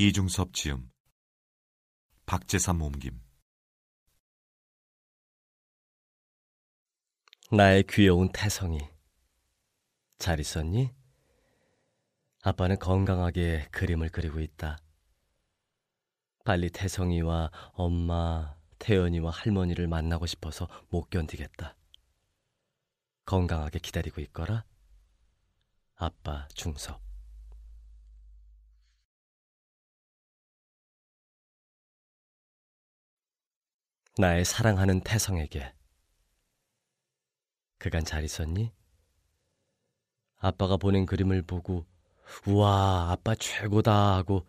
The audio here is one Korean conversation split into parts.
이중섭 지음 박재삼 옮김 나의 귀여운 태성이 잘 있었니? 아빠는 건강하게 그림을 그리고 있다. 빨리 태성이와 엄마, 태연이와 할머니를 만나고 싶어서 못 견디겠다. 건강하게 기다리고 있거라. 아빠 중섭. 나의 사랑하는 태성에게 그간 잘 있었니? 아빠가 보낸 그림을 보고 우와 아빠 최고다 하고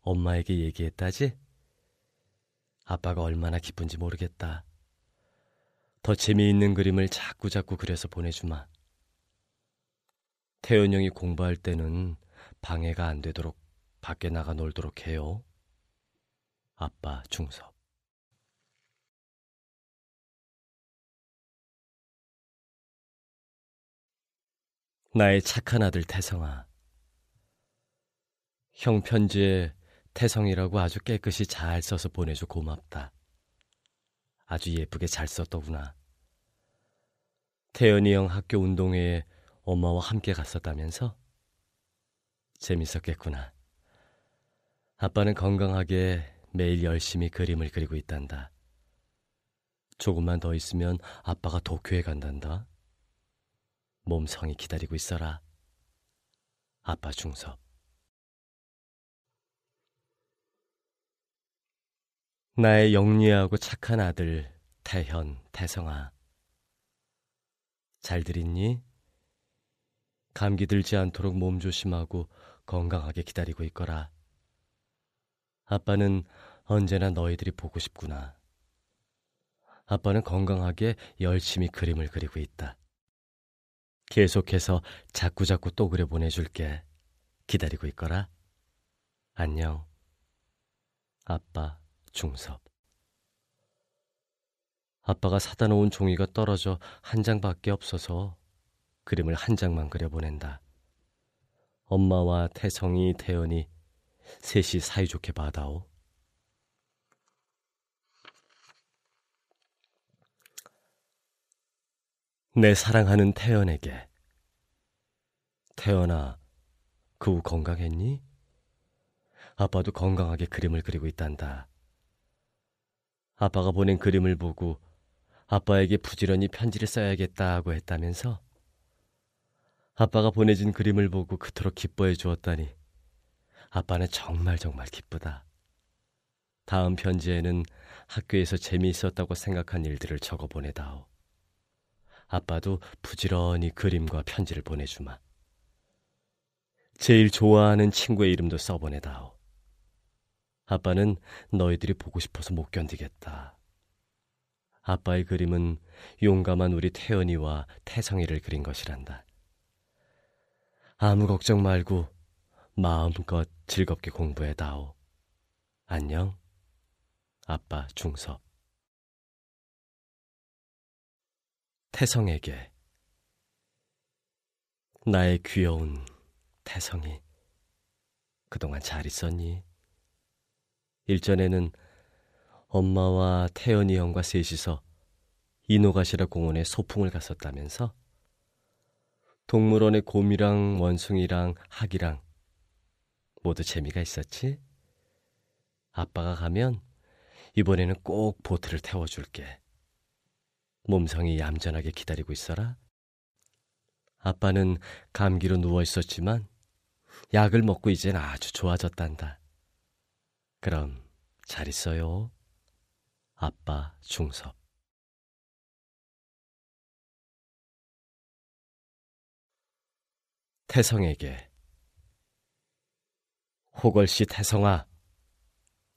엄마에게 얘기했다지? 아빠가 얼마나 기쁜지 모르겠다. 더 재미있는 그림을 자꾸자꾸 그려서 보내주마. 태연 형이 공부할 때는 방해가 안 되도록 밖에 나가 놀도록 해요. 아빠 중섭. 나의 착한 아들 태성아. 형 편지에 태성이라고 아주 깨끗이 잘 써서 보내줘 고맙다. 아주 예쁘게 잘 썼더구나. 태연이 형 학교 운동회에 엄마와 함께 갔었다면서? 재밌었겠구나. 아빠는 건강하게 매일 열심히 그림을 그리고 있단다. 조금만 더 있으면 아빠가 도쿄에 간단다. 몸성이 기다리고 있어라. 아빠 중섭. 나의 영리하고 착한 아들 태현, 태성아. 잘들 있니? 감기 들지 않도록 몸 조심하고 건강하게 기다리고 있거라. 아빠는 언제나 너희들이 보고 싶구나. 아빠는 건강하게 열심히 그림을 그리고 있다. 계속해서 자꾸자꾸 또 그려 보내줄게. 기다리고 있거라. 안녕. 아빠 중섭. 아빠가 사다 놓은 종이가 떨어져 한 장밖에 없어서 그림을 한 장만 그려보낸다. 엄마와 태성이, 태연이 셋이 사이좋게 받아오. 내 사랑하는 태연에게 태연아, 그 후 건강했니? 아빠도 건강하게 그림을 그리고 있단다. 아빠가 보낸 그림을 보고 아빠에게 부지런히 편지를 써야겠다 하고 했다면서? 아빠가 보내준 그림을 보고 그토록 기뻐해 주었다니 아빠는 정말 정말 기쁘다. 다음 편지에는 학교에서 재미있었다고 생각한 일들을 적어 보내다오. 아빠도 부지런히 그림과 편지를 보내주마. 제일 좋아하는 친구의 이름도 써보내다오. 아빠는 너희들이 보고 싶어서 못 견디겠다. 아빠의 그림은 용감한 우리 태연이와 태성이를 그린 것이란다. 아무 걱정 말고 마음껏 즐겁게 공부해다오. 안녕, 아빠 중섭. 태성에게 나의 귀여운 태성이 그동안 잘 있었니? 일전에는 엄마와 태연이 형과 셋이서 이노가시라 공원에 소풍을 갔었다면서? 동물원에 곰이랑 원숭이랑 학이랑 모두 재미가 있었지? 아빠가 가면 이번에는 꼭 보트를 태워줄게. 몸성이 얌전하게 기다리고 있어라. 아빠는 감기로 누워 있었지만 약을 먹고 이젠 아주 좋아졌단다. 그럼 잘 있어요. 아빠 중섭. 태성에게 호걸씨 태성아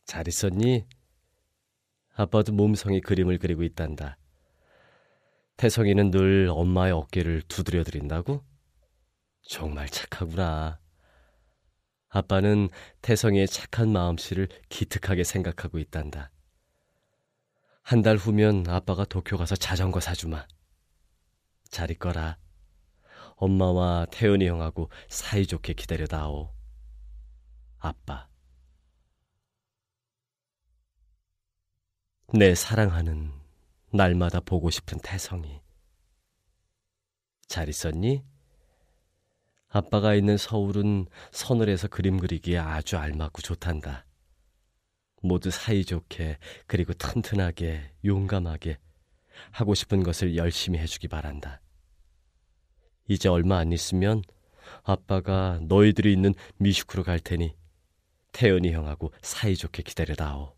잘 있었니? 아빠도 몸성이 그림을 그리고 있단다. 태성이는 늘 엄마의 어깨를 두드려 드린다고? 정말 착하구나. 아빠는 태성이의 착한 마음씨를 기특하게 생각하고 있단다. 한 달 후면 아빠가 도쿄 가서 자전거 사주마. 잘 있거라. 엄마와 태연이 형하고 사이좋게 기다려다오. 아빠. 내 사랑하는 날마다 보고 싶은 태성이. 잘 있었니? 아빠가 있는 서울은 서늘해서 그림 그리기에 아주 알맞고 좋단다. 모두 사이좋게 그리고 튼튼하게 용감하게 하고 싶은 것을 열심히 해주기 바란다. 이제 얼마 안 있으면 아빠가 너희들이 있는 미슈크로 갈 테니 태연이 형하고 사이좋게 기다려다오.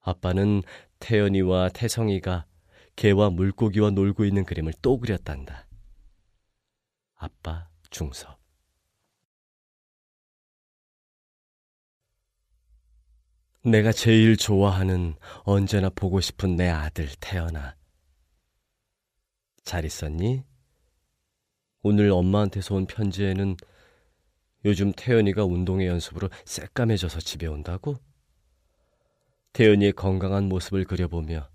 아빠는 태연이와 태성이가 개와 물고기와 놀고 있는 그림을 또 그렸단다. 아빠 중섭 내가 제일 좋아하는 언제나 보고 싶은 내 아들 태연아. 잘 있었니? 오늘 엄마한테서 온 편지에는 요즘 태연이가 운동회 연습으로 새까매져서 집에 온다고? 태연이의 건강한 모습을 그려보며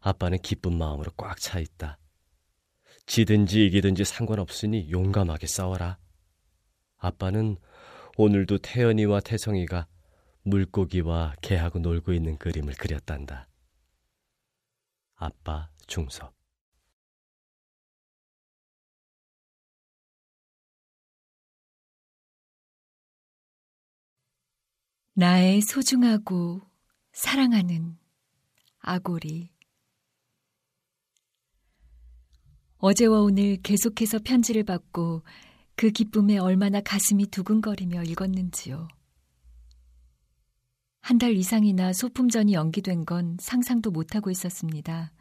아빠는 기쁜 마음으로 꽉 차 있다. 지든지 이기든지 상관없으니 용감하게 싸워라. 아빠는 오늘도 태연이와 태성이가 물고기와 개하고 놀고 있는 그림을 그렸단다. 아빠 중섭 나의 소중하고 사랑하는 아고리. 어제와 오늘 계속해서 편지를 받고 그 기쁨에 얼마나 가슴이 두근거리며 읽었는지요. 한 달 이상이나 소품전이 연기된 건 상상도 못하고 있었습니다.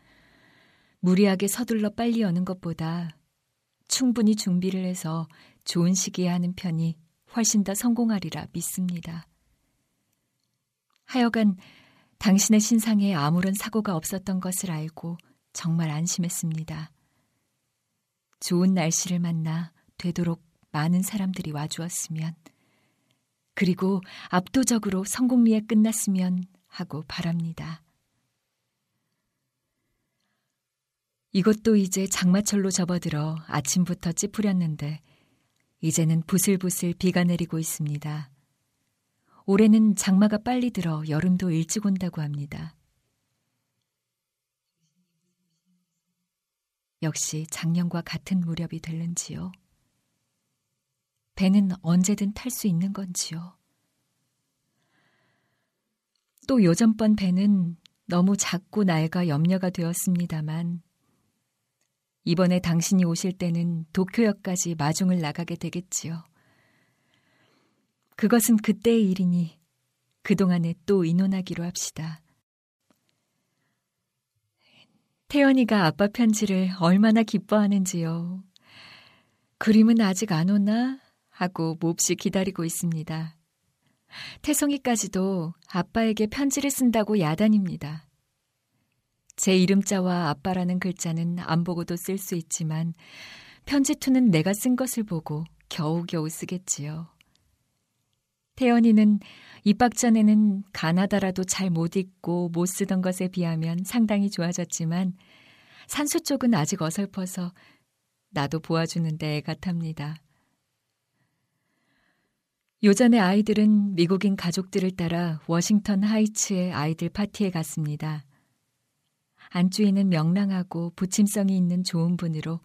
무리하게 서둘러 빨리 여는 것보다 충분히 준비를 해서 좋은 시기에 하는 편이 훨씬 더 성공하리라 믿습니다. 하여간 당신의 신상에 아무런 사고가 없었던 것을 알고 정말 안심했습니다. 좋은 날씨를 만나 되도록 많은 사람들이 와주었으면, 그리고 압도적으로 성공리에 끝났으면 하고 바랍니다. 이것도 이제 장마철로 접어들어 아침부터 찌푸렸는데, 이제는 부슬부슬 비가 내리고 있습니다. 올해는 장마가 빨리 들어 여름도 일찍 온다고 합니다. 역시 작년과 같은 무렵이 될는지요. 배는 언제든 탈 수 있는 건지요. 또 요전번 배는 너무 작고 낡아 염려가 되었습니다만 이번에 당신이 오실 때는 도쿄역까지 마중을 나가게 되겠지요. 그것은 그때의 일이니 그동안에 또 의논하기로 합시다. 태연이가 아빠 편지를 얼마나 기뻐하는지요. 그림은 아직 안 오나? 하고 몹시 기다리고 있습니다. 태성이까지도 아빠에게 편지를 쓴다고 야단입니다. 제 이름자와 아빠라는 글자는 안 보고도 쓸 수 있지만 편지투는 내가 쓴 것을 보고 겨우겨우 쓰겠지요. 태연이는 입학 전에는 가나다라도 잘 못 읽고 못 쓰던 것에 비하면 상당히 좋아졌지만 산수 쪽은 아직 어설퍼서 나도 보아주는데 애 같답니다. 요전에 아이들은 미국인 가족들을 따라 워싱턴 하이츠의 아이들 파티에 갔습니다. 안주인은 명랑하고 부침성이 있는 좋은 분으로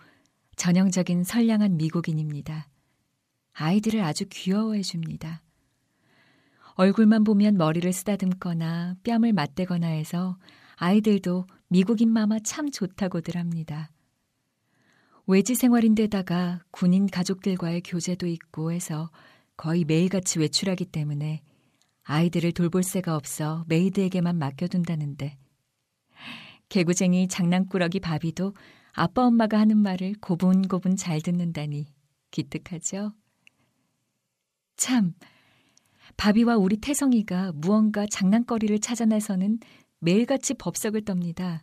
전형적인 선량한 미국인입니다. 아이들을 아주 귀여워해 줍니다. 얼굴만 보면 머리를 쓰다듬거나 뺨을 맞대거나 해서 아이들도 미국인 마마 참 좋다고들 합니다. 외지 생활인데다가 군인 가족들과의 교제도 있고 해서 거의 매일같이 외출하기 때문에 아이들을 돌볼 새가 없어 메이드에게만 맡겨둔다는데 개구쟁이 장난꾸러기 바비도 아빠 엄마가 하는 말을 고분고분 잘 듣는다니 기특하죠? 참 바비와 우리 태성이가 무언가 장난거리를 찾아내서는 매일같이 법석을 떱니다.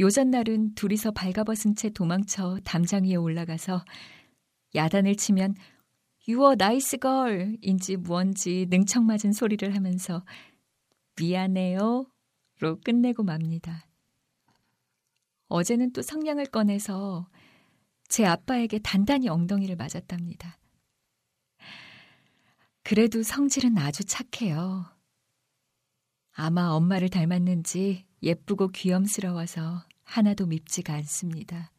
요전날은 둘이서 발가벗은 채 도망쳐 담장 위에 올라가서 야단을 치면 you're nice girl인지 무언지 능청맞은 소리를 하면서 미안해요 로 끝내고 맙니다. 어제는 또 성냥을 꺼내서 제 아빠에게 단단히 엉덩이를 맞았답니다. 그래도 성질은 아주 착해요. 아마 엄마를 닮았는지 예쁘고 귀염스러워서 하나도 밉지가 않습니다.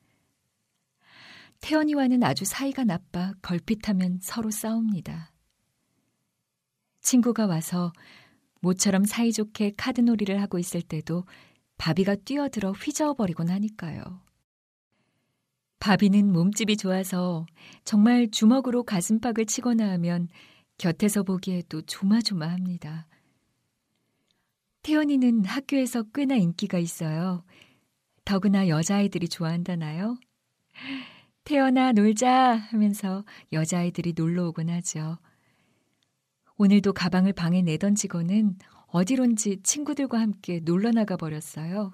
태연이와는 아주 사이가 나빠 걸핏하면 서로 싸웁니다. 친구가 와서 모처럼 사이좋게 카드놀이를 하고 있을 때도 바비가 뛰어들어 휘저어버리곤 하니까요. 바비는 몸집이 좋아서 정말 주먹으로 가슴팍을 치거나 하면 곁에서 보기에도 조마조마합니다. 태연이는 학교에서 꽤나 인기가 있어요. 더구나 여자아이들이 좋아한다나요? 태연아 놀자 하면서 여자아이들이 놀러 오곤 하죠. 오늘도 가방을 방에 내던지고는 어디론지 친구들과 함께 놀러 나가 버렸어요.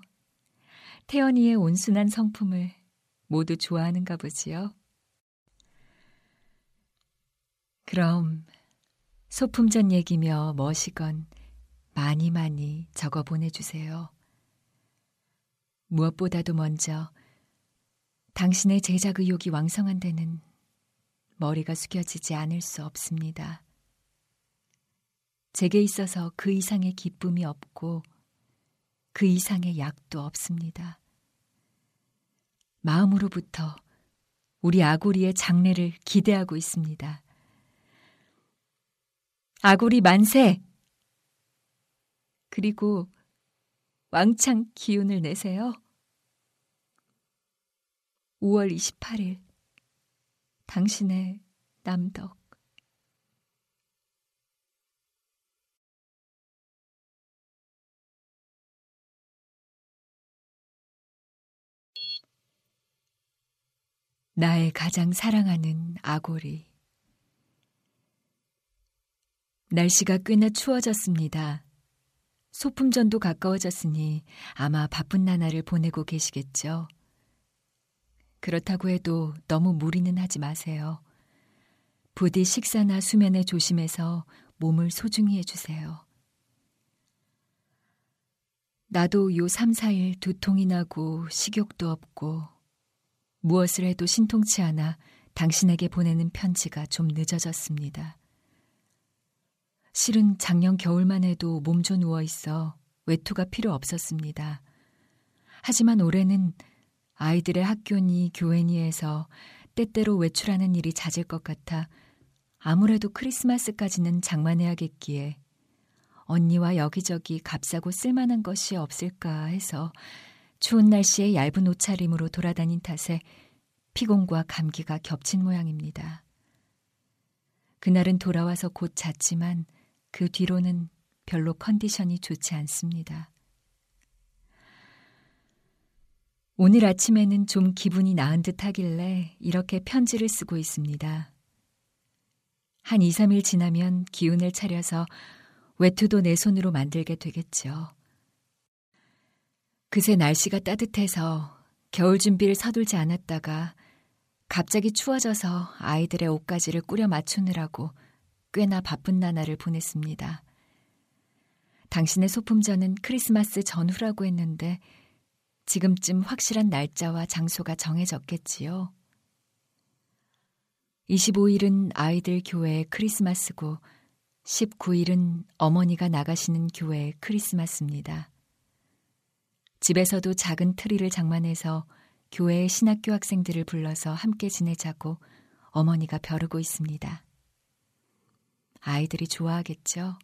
태연이의 온순한 성품을 모두 좋아하는가 보지요. 그럼 소품전 얘기며 뭐시건 많이 많이 적어 보내주세요. 무엇보다도 먼저 당신의 제작 의욕이 왕성한 데는 머리가 숙여지지 않을 수 없습니다. 제게 있어서 그 이상의 기쁨이 없고 그 이상의 약도 없습니다. 마음으로부터 우리 아고리의 장래를 기대하고 있습니다. 아고리 만세! 그리고 왕창 기운을 내세요. 5월 28일 당신의 남덕 나의 가장 사랑하는 아고리 날씨가 꽤나 추워졌습니다. 소품전도 가까워졌으니 아마 바쁜 나날을 보내고 계시겠죠. 그렇다고 해도 너무 무리는 하지 마세요. 부디 식사나 수면에 조심해서 몸을 소중히 해주세요. 나도 요 3, 4일 두통이 나고 식욕도 없고 무엇을 해도 신통치 않아 당신에게 보내는 편지가 좀 늦어졌습니다. 실은 작년 겨울만 해도 몸져 누워 있어 외투가 필요 없었습니다. 하지만 올해는 아이들의 학교니 교회니 해서 때때로 외출하는 일이 잦을 것 같아 아무래도 크리스마스까지는 장만해야겠기에 언니와 여기저기 값싸고 쓸만한 것이 없을까 해서 추운 날씨에 얇은 옷차림으로 돌아다닌 탓에 피곤과 감기가 겹친 모양입니다. 그날은 돌아와서 곧 잤지만 그 뒤로는 별로 컨디션이 좋지 않습니다. 오늘 아침에는 좀 기분이 나은 듯 하길래 이렇게 편지를 쓰고 있습니다. 한 2, 3일 지나면 기운을 차려서 외투도 내 손으로 만들게 되겠죠. 그새 날씨가 따뜻해서 겨울 준비를 서둘지 않았다가 갑자기 추워져서 아이들의 옷가지를 꾸려 맞추느라고 꽤나 바쁜 나날을 보냈습니다. 당신의 소품전은 크리스마스 전후라고 했는데 지금쯤 확실한 날짜와 장소가 정해졌겠지요. 25일은 아이들 교회의 크리스마스고 19일은 어머니가 나가시는 교회의 크리스마스입니다. 집에서도 작은 트리를 장만해서 교회의 신학교 학생들을 불러서 함께 지내자고 어머니가 벼르고 있습니다. 아이들이 좋아하겠죠?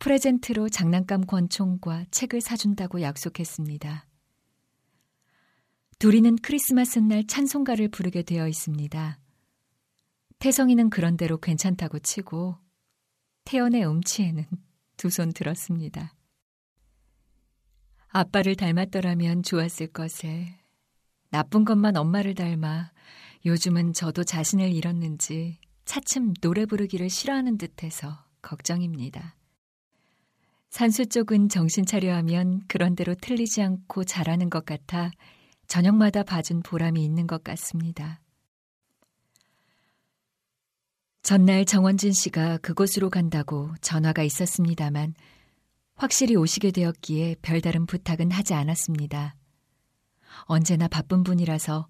present로 장난감 권총과 책을 사준다고 약속했습니다. 둘이는 크리스마스 날 찬송가를 부르게 되어 있습니다. 태성이는 그런대로 괜찮다고 치고 태연의 음치에는 두 손 들었습니다. 아빠를 닮았더라면 좋았을 것을 나쁜 것만 엄마를 닮아 요즘은 저도 자신을 잃었는지 차츰 노래 부르기를 싫어하는 듯해서 걱정입니다. 산수 쪽은 정신 차려 하면 그런대로 틀리지 않고 잘하는 것 같아 저녁마다 봐준 보람이 있는 것 같습니다. 전날 정원진 씨가 그곳으로 간다고 전화가 있었습니다만 확실히 오시게 되었기에 별다른 부탁은 하지 않았습니다. 언제나 바쁜 분이라서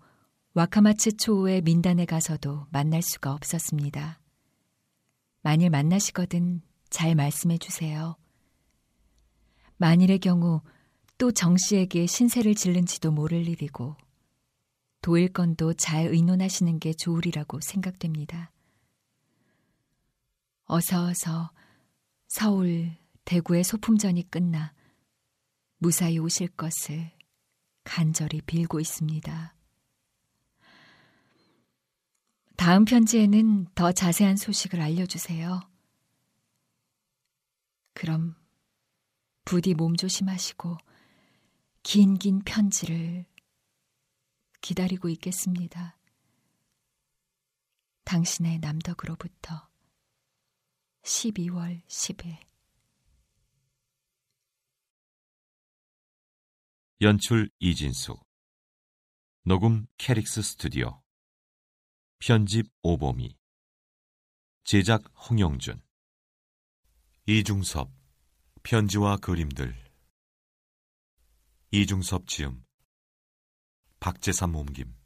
와카마츠 초우의 민단에 가서도 만날 수가 없었습니다. 만일 만나시거든 잘 말씀해 주세요. 만일의 경우 또 정 씨에게 신세를 질른지도 모를 일이고 도일 건도 잘 의논하시는 게 좋으리라고 생각됩니다. 어서 어서 서울, 대구의 소품전이 끝나 무사히 오실 것을 간절히 빌고 있습니다. 다음 편지에는 더 자세한 소식을 알려주세요. 그럼 부디 몸 조심하시고 긴긴 편지를 기다리고 있겠습니다. 당신의 남덕으로부터 12월 10일 연출 이진수 녹음 캐릭스 스튜디오 편집 오보미. 제작 홍영준. 이중섭 편지와 그림들. 이중섭 지음 박재삼 옮김